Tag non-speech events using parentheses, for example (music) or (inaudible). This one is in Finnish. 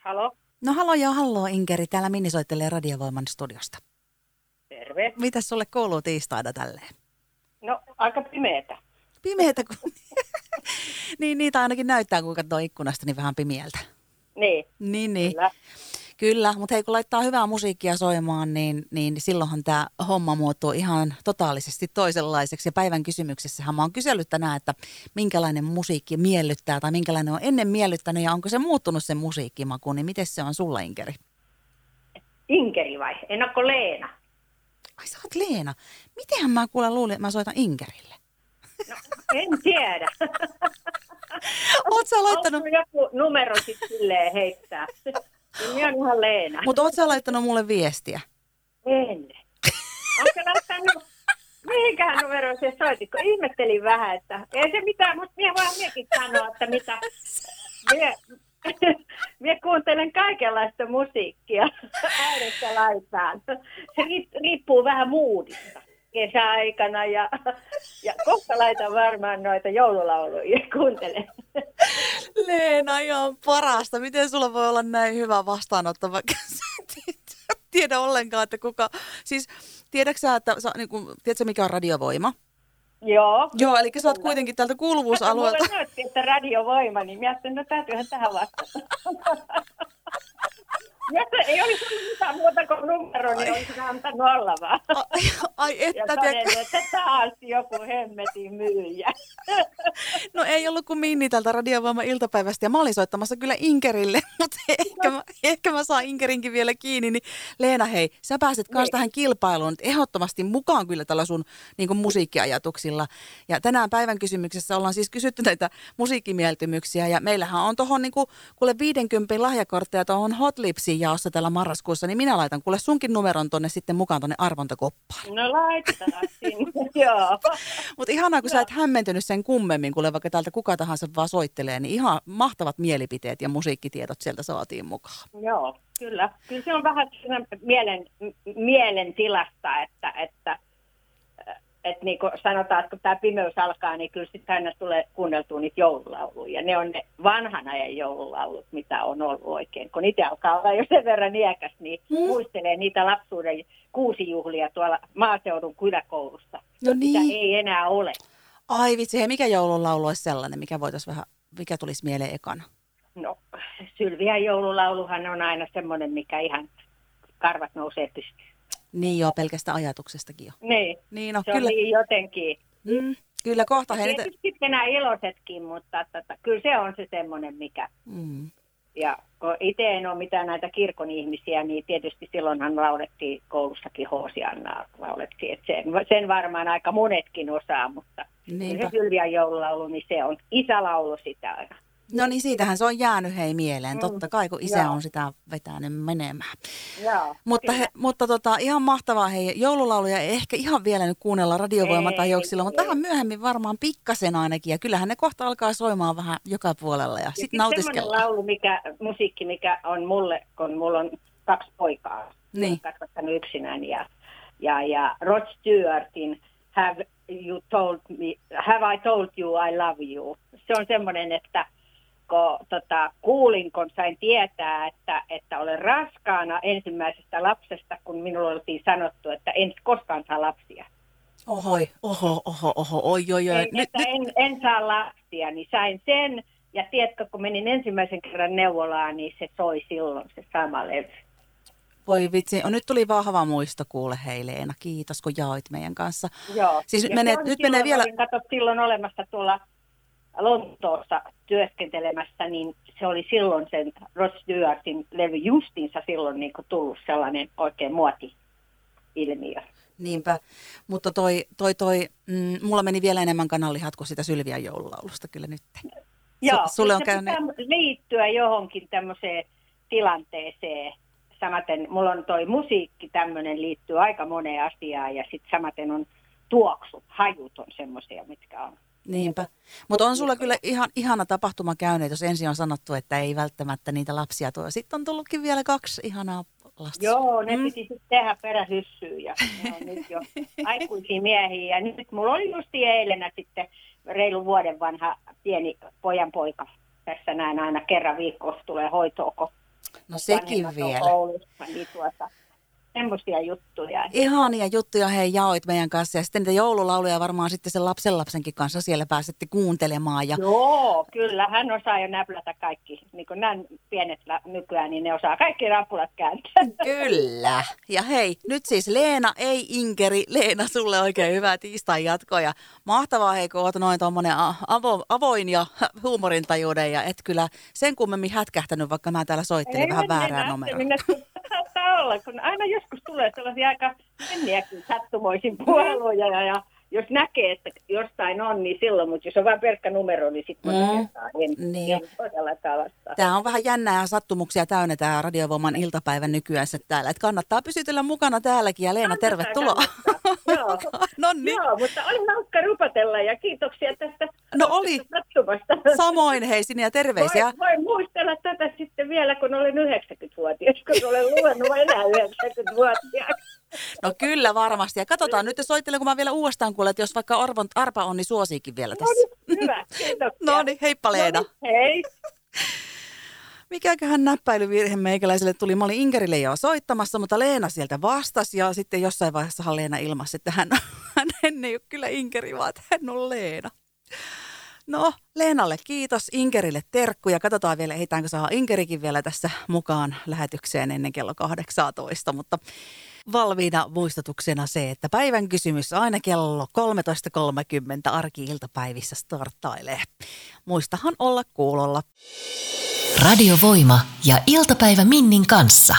Halo? No hallo ja hallo Inkeri, täällä Minni soittelee Radiovoiman studiosta. Terve. Mitäs sulle kuuluu tiistaina tälleen? No, aika pimeetä. Pimeätä kun... (laughs) niin niitä ainakin näyttää, kun katsoo ikkunasta, niin vähän pimeältä. Niin, Niin, niin. kyllä. Kyllä, mutta hei kun laittaa hyvää musiikkia soimaan, niin, niin silloinhan tämä homma muuttuu ihan totaalisesti toisenlaiseksi. Ja päivän kysymyksessähän mä oon kysellyt tänään, että minkälainen musiikki miellyttää tai minkälainen on ennen miellyttänyt ja onko se muuttunut se musiikkimaku, niin miten se on sulla Inkeri? Inkeri vai? Ennakko Leena? Ai sä oot Leena. Mitenhän mä kuulen luulin, että mä soitan Inkerille? No, en tiedä. (laughs) Oot sä laittanut, Onko joku numero sitten silleen heittää? Niin minä on ihan Leena. mutta oot sä laittanut mulle viestiä? En. Onko laittanut... Mihinkään numero se soitit, kun ihmettelin vähän, että ei se mitään, mutta minä vaan miekin sanoa, että mitä... Mie, (laughs) mie kuuntelen kaikenlaista musiikkia (laughs) äärestä laitaan. Se riip- riippuu vähän moodista kesäaikana ja, (laughs) ja kohta laitan varmaan noita joululauluja (laughs) kuuntelen. Leena, ihan parasta. Miten sulla voi olla näin hyvä (laughs) et tiedä ollenkaan, että kuka... Siis tiedätkö sä, että sä, niin kuin, tiedätkö mikä on radiovoima? Joo. Joo, eli sä oot kuitenkin täältä kuuluvuusalueelta. Mulle näytti, että radiovoima, niin minä ajattelin, no täytyyhän tähän vastata. Jos ei olisi ollut mitään muuta kuin numero, niin olisin antanut olla vaan. Ai, ai Ja että, tiedätkö? todennut, että taas joku hemmetin myyjä. (laughs) Ei ollut kuin Minni tältä radiovoima iltapäivästä ja mä olin soittamassa kyllä Inkerille, (laughs) mutta ehkä mä, ehkä mä saan Inkerinkin vielä kiinni. Niin Leena, hei, sä pääset kanssa Niin. tähän kilpailuun ehdottomasti mukaan kyllä tällä sun niin kuin musiikkiajatuksilla. Ja tänään päivän kysymyksessä ollaan siis kysytty näitä musiikkimieltymyksiä ja meillähän on tuohon niin kuin, kuule 50 lahjakortteja tuohon Hot Lipsiin jaossa tällä marraskuussa, niin minä laitan kuule sunkin numeron tonne sitten mukaan tonne arvontakoppaan. No laitetaan sinne, (laughs) joo. Mutta ihanaa, kun sä et hämmentynyt sen kummemmin, kuule vaikka täältä kuka tahansa vaan soittelee, niin ihan mahtavat mielipiteet ja musiikkitiedot sieltä saatiin mukaan. Joo, kyllä. Kyllä se on vähän mielen, m- mielentilasta, että, että, että niin kuin sanotaan, että kun tämä pimeys alkaa, niin kyllä sitten aina tulee kuunneltua niitä joululauluja. Ne on ne vanhan ajan joululaulut, mitä on ollut oikein. Kun itse alkaa olla jo sen verran iäkäs, niin Mm. muistelee niitä lapsuuden kuusijuhlia tuolla maaseudun kyläkoulussa. No Mitä niin. ei enää ole. Ai vitsi, hei, mikä joululaulu olisi sellainen, mikä voitaisiin vähän, mikä tulisi mieleen ekana? No, (laughs) Sylviän joululauluhan on aina semmoinen, mikä ihan karvat nousee pystyyn. Niin joo, pelkästä ajatuksestakin jo. Niin, Niin no, se kyllä, on niin jotenkin. mm, kyllä kohta niitä, Tietysti sitten nämä iloisetkin, mutta tota, kyllä se on se semmoinen, mikä... mm, Ja kun itse en ole mitään näitä kirkon ihmisiä, niin tietysti silloinhan laulettiin koulussakin Hoosiannaa laulettiin. Et sen, sen varmaan aika monetkin osaa, mutta niinpä. se Sylvian joululaulu, niin se on isälaulu sitä aina. No niin, siitähän se on jäänyt hei mieleen, Mm, totta kai, kun isä joo. on sitä vetänyt menemään. Joo, Mutta, he, mutta tota, ihan mahtavaa, hei, joululauluja ei ehkä ihan vielä nyt kuunnella radiovoimatajuuksilla, Ei, mutta vähän myöhemmin varmaan pikkasen ainakin. Ja kyllähän ne kohta alkaa soimaan vähän joka puolella ja Ja sitten nautiskellaan. semmoinen laulu, mikä, musiikki, mikä on mulle, kun mulla on kaksi poikaa, Niin. kasvattanut yksinään, ja, ja, ja Rod Stewartin Have you told me, Have I told you I love you? Se on semmoinen, että kun tota, kuulin, kun sain tietää, että, että olen raskaana ensimmäisestä lapsesta, kun minulle oltiin sanottu, että en koskaan saa lapsia. Ohoi, oho, oho, oho, oi, oi, oi. En, Nyt, että nyt, en, en saa lapsia, niin sain sen. Ja tiedätkö, kun menin ensimmäisen kerran neuvolaan, niin se soi silloin se sama levy. voi vitsi, oh, nyt tuli vahva muisto kuule hei Leena, kiitos kun jaoit meidän kanssa. Joo. Siis Ja menee- on nyt menee vielä- kato, silloin olemassa tuolla Lontoossa työskentelemässä, niin se oli silloin sen Rod Stewartin levy justiinsa silloin niin kuin tullut sellainen oikein muoti-ilmiö. Niinpä, mutta toi, toi, toi mm, mulla meni vielä enemmän kananlihat kuin sitä Sylvian joululaulusta kyllä nyt. Joo, sulle on käynyt- liittyä johonkin tämmöiseen tilanteeseen. Samaten mulla on toi musiikki tämmöinen liittyy aika moneen asiaan ja sitten samaten on tuoksu, hajut on semmoisia, mitkä on. Niinpä. Mutta on sulla kyllä ihan ihana tapahtuma käynyt, jos ensin on sanottu, että ei välttämättä niitä lapsia tuo. Sitten on tullutkin vielä kaksi ihanaa lasta. Joo, ne Mm. piti sitten tehdä perähyssyyn ja ne on nyt jo aikuisia miehiä. Ja nyt mulla oli justi eilenä sitten reilu vuoden vanha pieni pojan poika. Tässä näin aina kerran viikossa tulee hoitoon, kun No sekin vielä. Koulussa, niin tuota, semmoisia juttuja. Ihania juttuja hei jaoit meidän kanssa ja sitten niitä joululauluja varmaan sitten sen lapsen lapsenkin kanssa siellä pääsette kuuntelemaan. Ja Joo, kyllä. Hän osaa jo näplätä kaikki. Niin kuin nämä pienet nykyään, niin ne osaa kaikki rapulat kääntää. (laughs) Kyllä. Ja hei, nyt siis Leena, ei Inkeri. Leena, sulle oikein hyvää tiistai jatkoa. Ja mahtavaa hei, kun oot noin tommonen a- avo, avoin ja (laughs) huumorintajuuden. Ja et kyllä sen kummemmin hätkähtänyt, vaikka mä täällä soittelin vähän väärää numeroa. (laughs) Olla, kun aina joskus tulee sellaisia aika menniäkin sattumoisin puheluja ja, ja jos näkee, että jostain on, niin silloin, mutta jos on vain pelkkä numero, niin sitten Mm. mm. en, Niin. en. Tämä on vähän jännää sattumuksia täynnä tämä Radiovoiman iltapäivän nykyään täällä. Et kannattaa pysytellä mukana täälläkin ja Leena, tervetuloa. (laughs) Joo. no niin, Joo, mutta oli hauska rupatella ja kiitoksia tästä No oli. samoin hei sinne ja terveisiä. Voin, voin muistella tätä sitten vielä, kun olen 90-vuotias, kun olen luvannut enää 90-vuotiaaksi. No kyllä varmasti. Ja katsotaan nyt, soittelen, kun mä vielä uudestaan kuulen, että jos vaikka Arvon, Arpa on, niin suosiikin vielä No tässä. niin, hyvä, kiitoksia. No niin, heippa Leena. No niin, hei. Mikäköhän näppäilyvirhe meikäläiselle tuli? Mä olin Inkerille jo soittamassa, mutta Leena sieltä vastasi ja sitten jossain vaiheessa Leena ilmasi, että hän, (laughs) hän ei ole kyllä Inkeri, vaan että hän on Leena. No, Leenalle kiitos, Inkerille terkkuja. Katsotaan vielä, ehditäänkö saa Inkerikin vielä tässä mukaan lähetykseen ennen kello 18, mutta valmiina muistutuksena se, että päivän kysymys aina kello 13.30 arki-iltapäivissä starttailee. Muistahan olla kuulolla. Radiovoima ja iltapäivä Minnin kanssa.